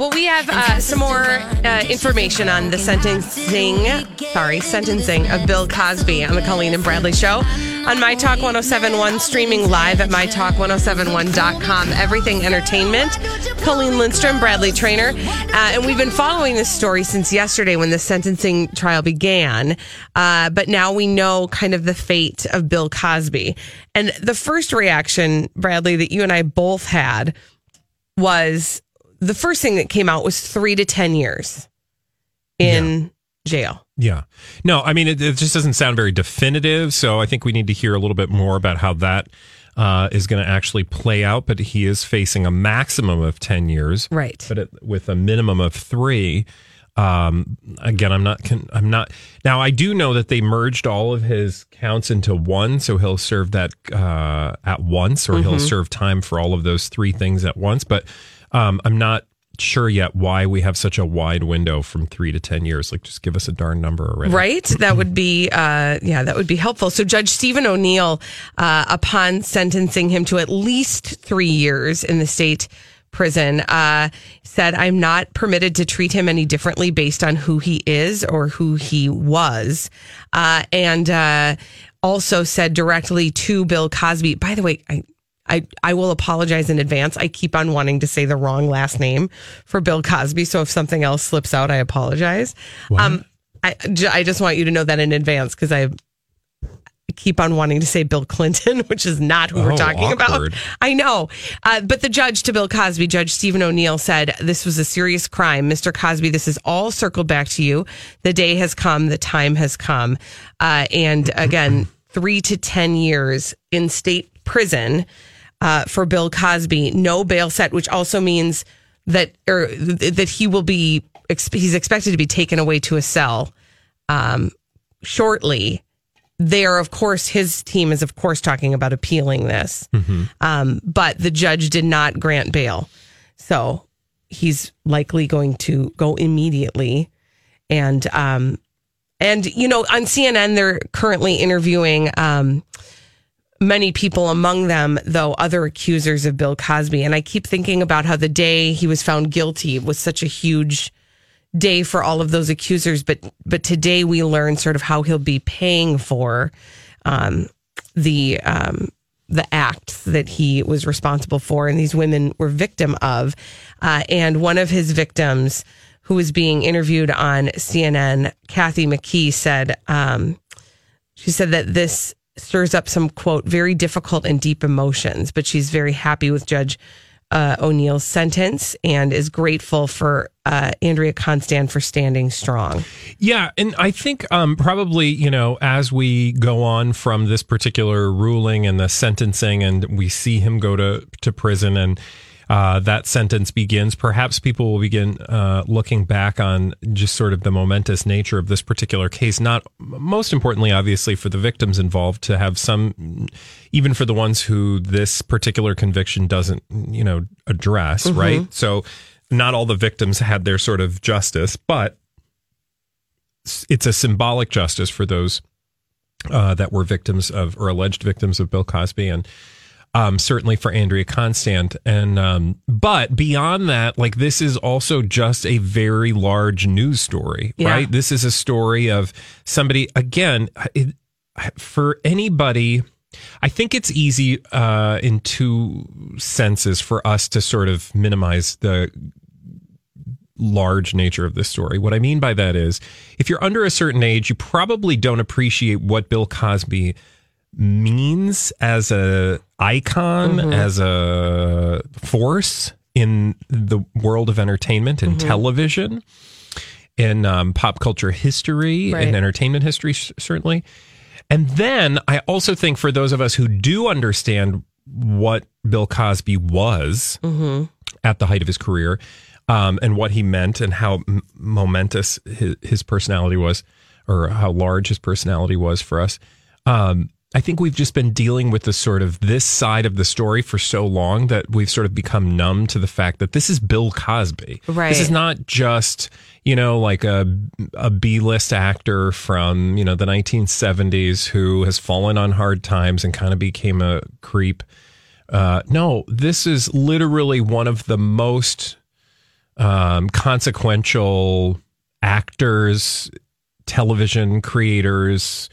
Well, we have uh, some more uh, information on the sentencing, sorry, sentencing of Bill Cosby on the Colleen and Bradley Show on My Talk 1071, streaming live at MyTalk1071.com. Everything Entertainment. Colleen Lindstrom, Bradley Traynor. Uh, and we've been following this story since yesterday when the sentencing trial began. Uh, but now we know kind of the fate of Bill Cosby. And the first reaction, Bradley, that you and I both had was the first thing that came out was three to 10 years in jail. Yeah. No, I mean, it, it just doesn't sound very definitive. So I think we need to hear a little bit more about how that uh, is going to actually play out. But he is facing a maximum of 10 years. Right. But it, with a minimum of three. Um, again, I'm not, I'm not. Now, I do know that they merged all of his counts into one. So he'll serve that uh, at once, or he'll serve time for all of those three things at once. But um, I'm not sure yet why we have such a wide window from three to 10 years. Like, just give us a darn number already. Right. That would be, uh, yeah, that would be helpful. So Judge Stephen O'Neill, uh, upon sentencing him to at least three years in the state prison, uh, said, I'm not permitted to treat him any differently based on who he is or who he was. Uh, and, uh, also said directly to Bill Cosby, by the way, I, I, I will apologize in advance. I keep on wanting to say the wrong last name for Bill Cosby. So if something else slips out, I apologize. Um, I, j- I just want you to know that in advance because I keep on wanting to say Bill Clinton, which is not who we're Oh, talking awkward. about. I know. Uh, but the judge to Bill Cosby, Judge Stephen O'Neill, said this was a serious crime. Mr. Cosby, this is all circled back to you. The day has come, the time has come. Uh, and again, three to 10 years in state prison uh, for Bill Cosby, no bail set, which also means that or that he will be he's expected to be taken away to a cell um, shortly. There, of course, his team is of course talking about appealing this, um, but the judge did not grant bail, so he's likely going to go immediately. And um, and you know, on CNN, they're currently interviewing. Um, many people among them though other accusers of bill cosby. And i keep thinking about how the day he was found guilty was such a huge day for all of those accusers. But but today we learn sort of how he'll be paying for um, the um, the acts that he was responsible for and these women were victim of. Uh, and one of his victims who was being interviewed on cnn kathy mckee said um, she said that this stirs up some quote very difficult and deep emotions, but she's very happy with Judge uh, O'Neill's sentence and is grateful for uh, Andrea Constand for standing strong. Yeah, and I think um, probably you know as we go on from this particular ruling and the sentencing, and we see him go to to prison, and uh, that sentence begins. Perhaps people will begin uh, looking back on just sort of the momentous nature of this particular case. Not most importantly, obviously, for the victims involved to have some, even for the ones who this particular conviction doesn't, you know, address. Right. So not all the victims had their sort of justice, but it's a symbolic justice for those uh, that were victims of or alleged victims of Bill Cosby and um, certainly for Andrea Constand. And um, but beyond that, like this is also just a very large news story, Yeah. right? This is a story of somebody again it, for anybody. I think it's easy uh, in two senses for us to sort of minimize the large nature of this story. What I mean by that is if you're under a certain age, you probably don't appreciate what Bill Cosby means as a icon, as a force in the world of entertainment and television, in um, pop culture history Right. and entertainment history, certainly. And then I also think for those of us who do understand what Bill Cosby was at the height of his career, um, and what he meant and how m- momentous his, his personality was, or how large his personality was for us. Um, I think we've just been dealing with the sort of this side of the story for so long that we've sort of become numb to the fact that this is Bill Cosby. Right. This is not just, you know, like a a B-list actor from, you know, the 1970s who has fallen on hard times and kind of became a creep. Uh, no, this is literally one of the most um, consequential actors, television creators,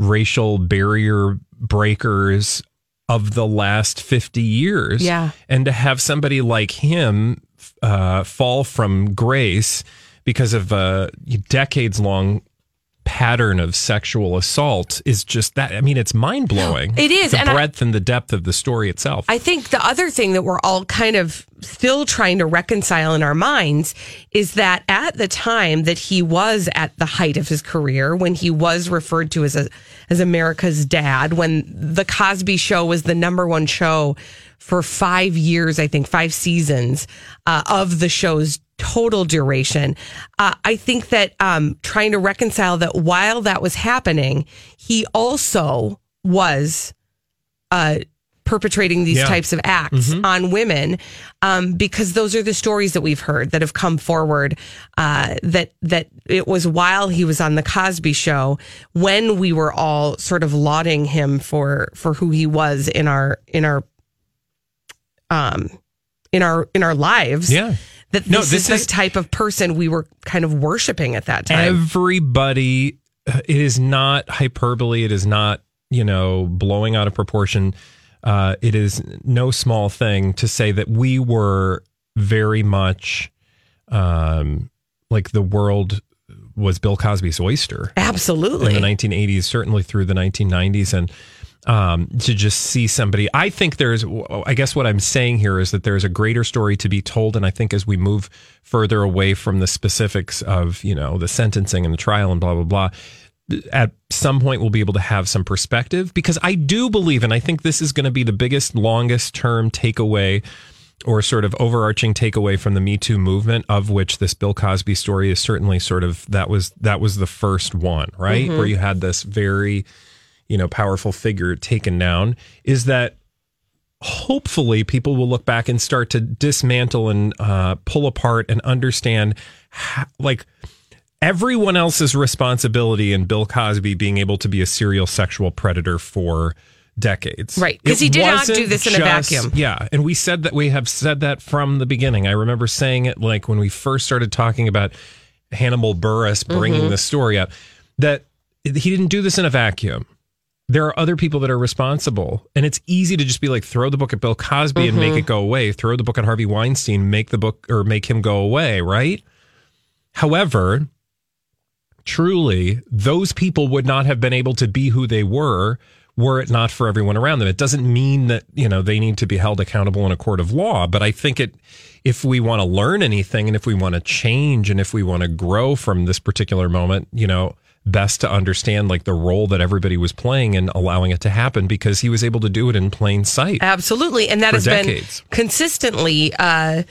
racial barrier breakers of the last 50 years. Yeah. And to have somebody like him uh, fall from grace because of a decades long pattern of sexual assault is just that. I mean, it's mind blowing. It is, The and I- breadth and the depth of the story itself. I think the other thing that we're all kind of still trying to reconcile in our minds is that at the time that he was at the height of his career, when he was referred to as a, as America's dad, when the Cosby Show was the number one show for five years, I think five seasons uh, of the show's total duration. Uh, I think that um, trying to reconcile that while that was happening, he also was uh, perpetrating these Yeah. types of acts on women um, because those are the stories that we've heard that have come forward uh, that that it was while he was on the Cosby show when we were all sort of lauding him for for who he was in our in our um in our in our lives Yeah. That No, this, this is is- the type of person we were kind of worshiping at that time. Everybody uh, it is not hyperbole. It is not you know blowing out of proportion. Uh, it is no small thing to say that we were very much um, like the world was bill cosby's oyster. Absolutely. In the 1980s, certainly through the 1990s, and um, to just see somebody. I think there's, I guess what I'm saying here is that there's a greater story to be told, and I think as we move further away from the specifics of you know the sentencing and the trial and blah blah blah. At some point, we'll be able to have some perspective because I do believe, and I think this is going to be the biggest, longest term takeaway or sort of overarching takeaway from the Me Too movement, of which this Bill Cosby story is certainly sort of that was that was the first one, right? Where you had this very, you know, powerful figure taken down, is that hopefully people will look back and start to dismantle and uh, pull apart and understand how, like everyone else's responsibility in Bill Cosby being able to be a serial sexual predator for decades. Right. Because he did not do this in a vacuum. Yeah, and we said that we have said that from the beginning. I remember saying it like when we first started talking about Hannibal Buress bringing Mm-hmm. this story up that he didn't do this in a vacuum. There are other people that are responsible, and it's easy to just be like throw the book at Bill Cosby and Mm-hmm. make it go away. Throw the book at Harvey Weinstein, make the book or make him go away, right? However, truly, those people would not have been able to be who they were were it not for everyone around them. It doesn't mean that, you know, they need to be held accountable in a court of law, but I think it if we want to learn anything and if we want to change and if we want to grow from this particular moment, you know, best to understand like the role that everybody was playing and allowing it to happen because he was able to do it in plain sight. Absolutely, and that has decades. been consistently, uh,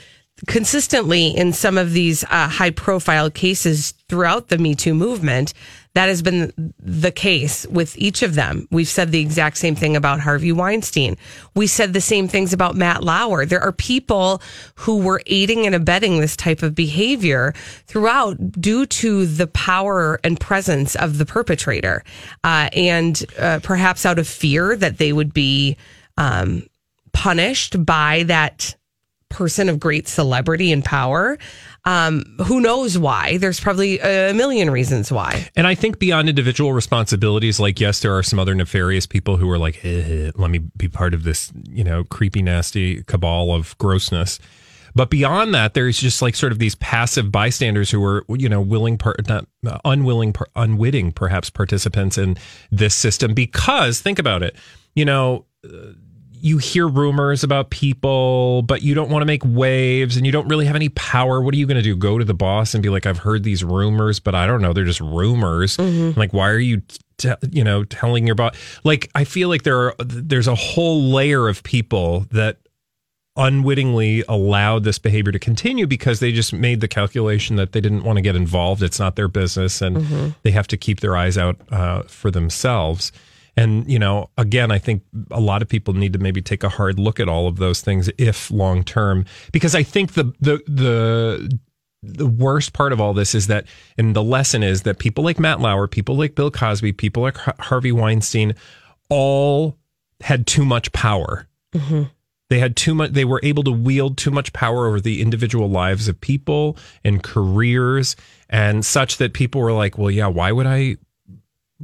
consistently in some of these uh, high-profile cases throughout the Me Too movement. That has been the case with each of them. We've said the exact same thing about Harvey Weinstein. We said the same things about Matt Lauer. There are people who were aiding and abetting this type of behavior throughout due to the power and presence of the perpetrator, uh, and uh, perhaps out of fear that they would be um, punished by that person of great celebrity and power. Um, who knows why? There's probably a million reasons why. And I think beyond individual responsibilities, like, yes, there are some other nefarious people who are like, eh, let me be part of this, you know, creepy, nasty cabal of grossness. But beyond that, there's just like sort of these passive bystanders who are, you know, willing, par- not uh, unwilling, par- unwitting, perhaps participants in this system. Because think about it, you know, you hear rumors about people, but you don't want to make waves and you don't really have any power. What are you going to do? Go to the boss and be like, I've heard these rumors, but I don't know. They're just rumors. Like, why are you, you know, telling your boss? Like, I feel like there are, there's a whole layer of people that unwittingly allowed this behavior to continue because they just made the calculation that they didn't want to get involved. It's not their business, and Mm-hmm. they have to keep their eyes out uh, for themselves. And you know, again, I think a lot of people need to maybe take a hard look at all of those things if long term, because I think the the the the worst part of all this is that, and the lesson is that people like Matt Lauer, people like Bill Cosby, people like Harvey Weinstein, all had too much power. Mm-hmm. They had too much. They were able to wield too much power over the individual lives of people and careers, and such that people were like, "Well, yeah, why would I?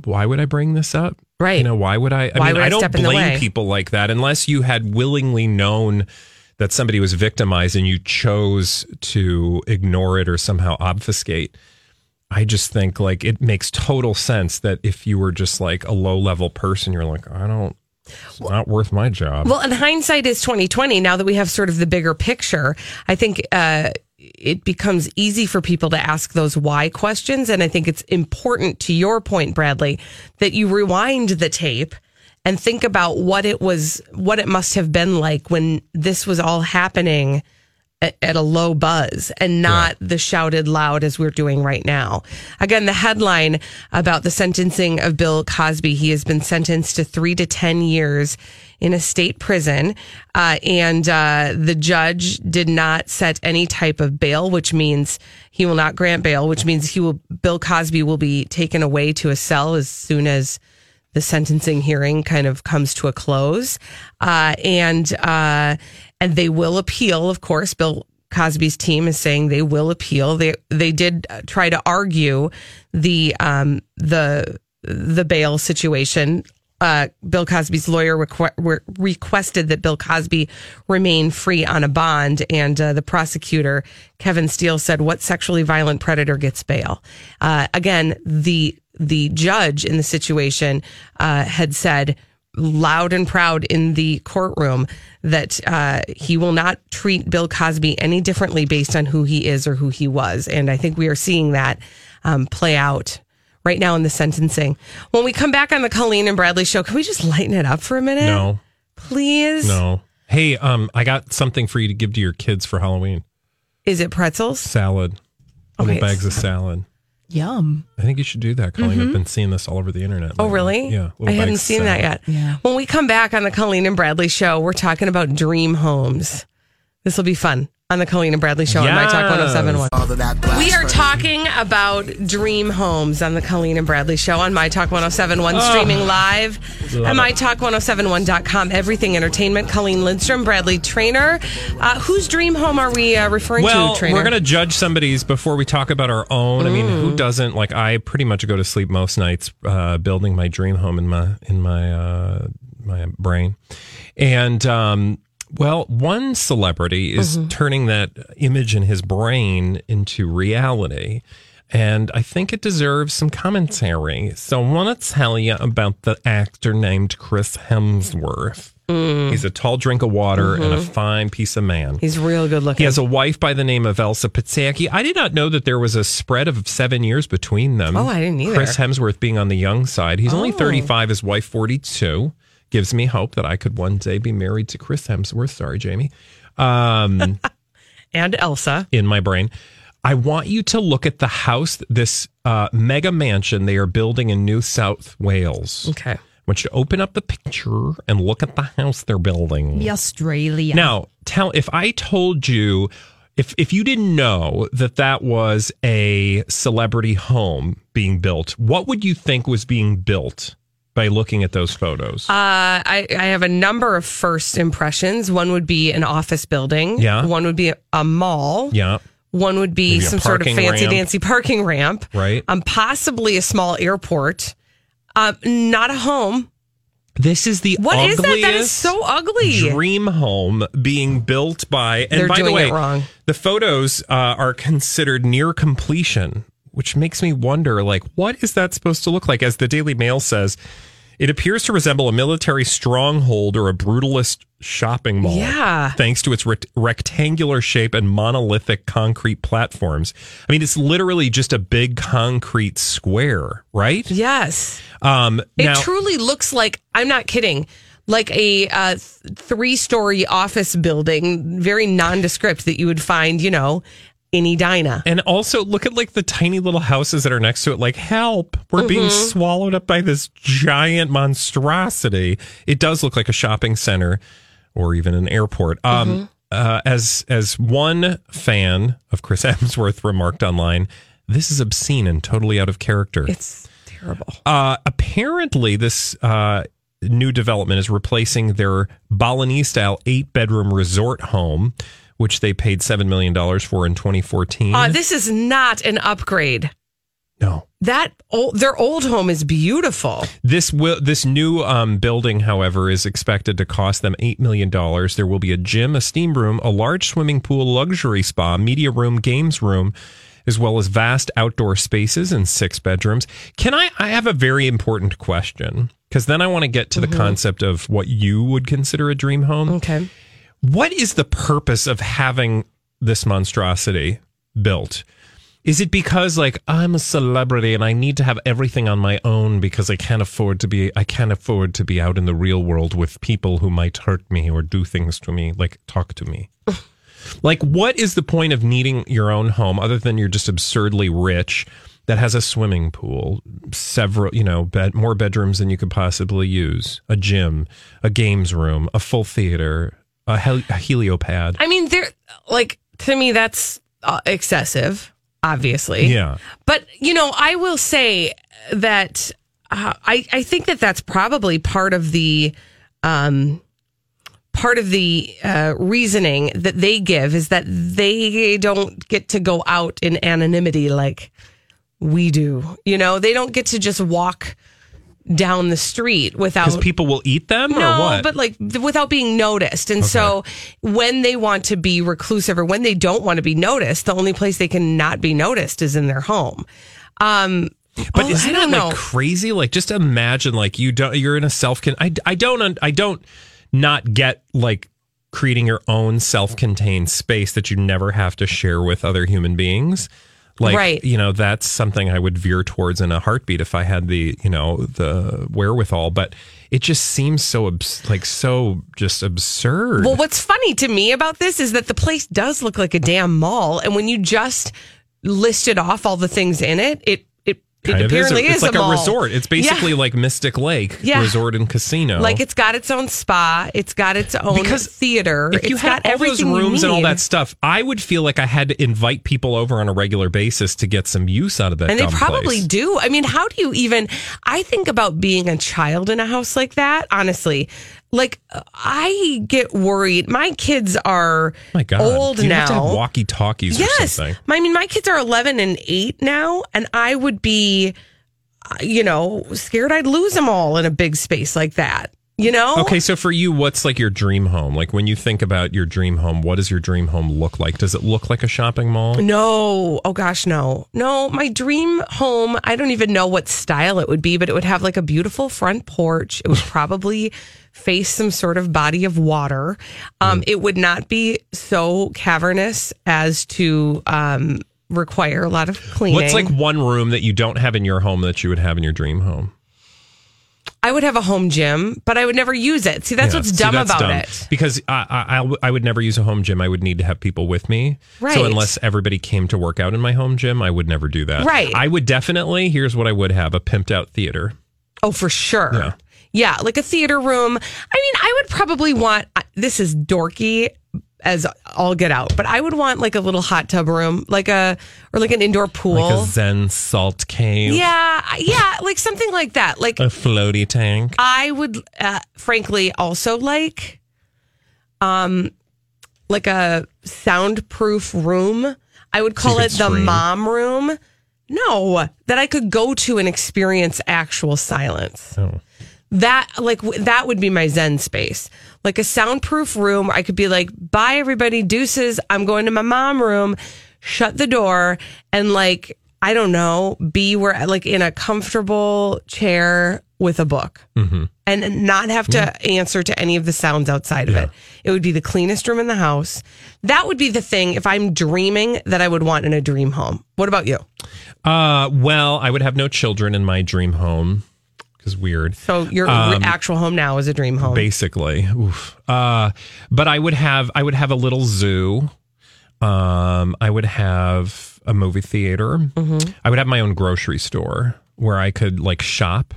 Why would I bring this up? Right. You know, why would I? I Why mean, I I don't step in the blame people like that unless you had willingly known that somebody was victimized and you chose to ignore it or somehow obfuscate. I just think like it makes total sense that if you were just like a low level person, you're like, I don't. It's not worth my job. Well, and hindsight is twenty twenty. Now that we have sort of the bigger picture, I think uh, it becomes easy for people to ask those why questions, and I think it's important to your point, Bradley, that you rewind the tape and think about what it was, what it must have been like when this was all happening at, at a low buzz and not the shouted loud as we're doing right now. Again, the headline about the sentencing of Bill Cosby, he has been sentenced to three to 10 years in a state prison. Uh, and uh, the judge did not set any type of bail, which means he will not grant bail, which means he will, Bill Cosby will be taken away to a cell as soon as the sentencing hearing kind of comes to a close, uh, and uh, and they will appeal. Of course, Bill Cosby's team is saying they will appeal. They they did try to argue the um, the the bail situation. Uh, Bill Cosby's lawyer requ- re- requested that Bill Cosby remain free on a bond, and uh, the prosecutor Kevin Steele said, "What sexually violent predator gets bail?" Uh, again, the the judge in the situation uh, had said loud and proud in the courtroom that uh, he will not treat Bill Cosby any differently based on who he is or who he was. And I think we are seeing that um, play out right now in the sentencing. When we come back on the Colleen and Bradley show, can we just lighten it up for a minute? no, Please? no. Hey, um, I got something for you to give to your kids for Halloween. Is it pretzels? Salad. Little bags of salad. Yum. I think you should do that, Colleen. I've mm-hmm. been seeing this all over the internet. Oh, really? Yeah. I little hadn't bags of seen that yet. Yeah. When we come back on the Colleen and Bradley show, we're talking about dream homes. This will be fun on the Colleen and Bradley show on My Talk Yes. 1071. We are talking about dream homes on the Colleen and Bradley show on My Talk 1071, streaming live at MyTalk1071.com. Everything Entertainment. Colleen Lindstrom, Bradley Traynor. Uh, whose dream home are we uh, referring Well, to, Traynor? we're going to judge somebody's before we talk about our own. I mean, Mm. who doesn't? Like, I pretty much go to sleep most nights uh, building my dream home in my in my uh, my brain, and um, well, one celebrity is Mm-hmm. turning that image in his brain into reality. And I think it deserves some commentary. So I want to tell you about the actor named Chris Hemsworth. Mm. He's a tall drink of water and Mm-hmm. a fine piece of man. He's real good looking. He has a wife by the name of Elsa Pataky. I did not know that there was a spread of seven years between them. Oh, I didn't either. Chris Hemsworth being on the young side. He's only Oh. 35, his wife 42. Gives me hope that I could one day be married to Chris Hemsworth. Sorry, Jamie. Um, and Elsa. in my brain. I want you to look at the house, this uh, mega mansion they are building in New South Wales. Okay. I want you to open up the picture and look at the house they're building. The Australia. Now, tell if I told you if if you didn't know that that was a celebrity home being built, what would you think was being built by looking at those photos? Uh, I, I have a number of first impressions. One would be an office building. Yeah. One would be a mall. yeah, One would be Maybe some sort of fancy ramp. dancy parking ramp. right. Um, possibly a small airport. Um, not a home. This is the What is that? That is so ugly. dream home being built by and They're by doing the way it wrong. the photos uh, are considered near completion which makes me wonder like what is that supposed to look like as the daily mail says it appears to resemble a military stronghold or a brutalist shopping mall Yeah. thanks to its rect- rectangular shape and monolithic concrete platforms i mean it's literally just a big concrete square right Yes. um It now truly looks like, I'm not kidding, like a uh, three story office building, very nondescript that you would find, you know, And also look at like the tiny little houses that are next to it. Like, help, we're being Mm-hmm. swallowed up by this giant monstrosity. It does look like a shopping center or even an airport. Um, Mm-hmm. uh, as as one fan of Chris Hemsworth remarked online, this is obscene and totally out of character. It's terrible. Uh, apparently, this uh, new development is replacing their Balinese style eight bedroom resort home, which they paid $7 million for in 2014. Uh, this is not an upgrade. no. That old, their old home is beautiful. This will this new um, building, however, is expected to cost them eight million dollars. There will be a gym, a steam room, a large swimming pool, luxury spa, media room, games room, as well as vast outdoor spaces and six bedrooms. Can I? I have a very important question because then I want to get to the concept of what you would consider a dream home. Okay. What is the purpose of having this monstrosity built? Is it because like I'm a celebrity and I need to have everything on my own because I can't afford to be I can't afford to be out in the real world with people who might hurt me or do things to me, like talk to me. like what is the point of needing your own home other than you're just absurdly rich that has a swimming pool, several, you know, bed, more bedrooms than you could possibly use, a gym, a games room, a full theater, a, hel- a heliopad. I mean, there, like, to me, that's uh, excessive, obviously. Yeah. But, you know, I will say that uh, I, I think that that's probably part of the, um, part of the uh, reasoning that they give is that they don't get to go out in anonymity like we do. You know, they don't get to just walk down the street without Because people will eat them or no, what? but like th- without being noticed. And so when they want to be reclusive or when they don't want to be noticed, the only place they can not be noticed is in their home. Um, But oh, isn't I that don't know. like crazy? Like just imagine like you don't you're in a self con I, I don't un- I don't not get like creating your own self-contained space that you never have to share with other human beings. Like Right. you know that's something I would veer towards in a heartbeat if I had the you know the wherewithal. But it just seems so abs- like so just absurd. Well, what's funny to me about this is that the place does look like a damn mall, and when you just listed off all the things in it, it it Kind apparently a, is, it's like a, a, resort. It's basically Yeah. like Mystic Lake Yeah. Resort and Casino. Like it's got its own spa, it's got its own Because theater. If you it's had got all those rooms and all that stuff, I would feel like I had to invite people over on a regular basis to get some use out of that. And they probably place. do. I mean, how do you even? I think about being a child in a house like that. Honestly, like I get worried. My kids are My God, old you now. have to have walkie talkies or yes. I mean, my kids are eleven and eight now, and I would be, uh, you know, scared I'd lose them all in a big space like that. You know? Okay, so for you, what's like your dream home? Like when you think about your dream home, what does your dream home look like? Does it look like a shopping mall? No. Oh gosh, no. No, my dream home, I don't even know what style it would be, but it would have like a beautiful front porch. It would probably face some sort of body of water. Um, it would not be so cavernous as to um, require a lot of cleaning. What's like one room that you don't have in your home that you would have in your dream home? I would have a home gym, but I would never use it. See, that's Yeah, what's see, dumb that's about dumb. it. Because I, I, I w- I would never use a home gym. I would need to have people with me. Right. So unless everybody came to work out in my home gym, I would never do that. Right. I would definitely, here's what I would have a pimped out theater. Oh, for sure. Yeah. Yeah, like a theater room. I mean, I would probably want this is dorky as all get out, but I would want like a little hot tub room, like a or like an indoor pool. Like a Zen salt cave. yeah, yeah, like something like that. Like A floaty tank. I would uh, frankly also like um like a soundproof room. I would call it the mom room. No, that I could go to and experience actual silence. Oh. That like w- that would be my zen space. Like a soundproof room. I could be like, "Bye everybody, deuces. I'm going to my mom room." Shut the door and like I don't know, be where like in a comfortable chair with a book. Mm-hmm. And not have to answer to any of the sounds outside of it. It would be the cleanest room in the house. That would be the thing if I'm dreaming that I would want in a dream home. What about you? Uh, well, I would have no children in my dream home is weird. So your Um, actual home now is a dream home. Basically, Oof. Uh, but I would have I would have a little zoo. Um, I would have a movie theater. Mm-hmm. I would have my own grocery store where I could like shop,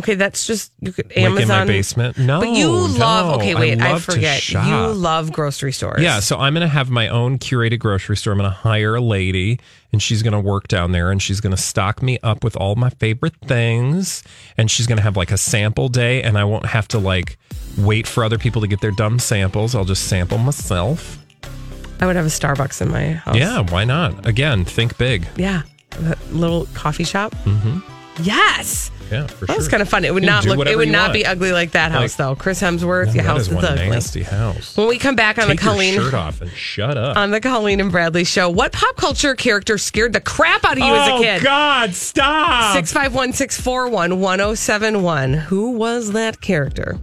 okay, that's just you could like in my Amazon. basement. No, but you love. no, okay, wait, I, to forget. You love grocery stores. Yeah, so I'm going to have my own curated grocery store. I'm going to hire a lady and she's going to work down there and she's going to stock me up with all my favorite things and she's going to have like a sample day and I won't have to like wait for other people to get their dumb samples. I'll just sample myself. I would have a Starbucks in my house. Yeah, why not? Again, think big. yeah, a little coffee shop. Mm-hmm. Yes. Yeah, for That was sure. kind of fun. It would not look. It would not want. be ugly like that house, Like- though. Chris Hemsworth, your house is ugly. nasty house. When we come back on Take the Colleen shirt off and shut up. on the Colleen and Bradley show, what pop culture character scared the crap out of you as a oh, kid? Oh, God, stop. Six five one six four one one zero seven one. Who was that character?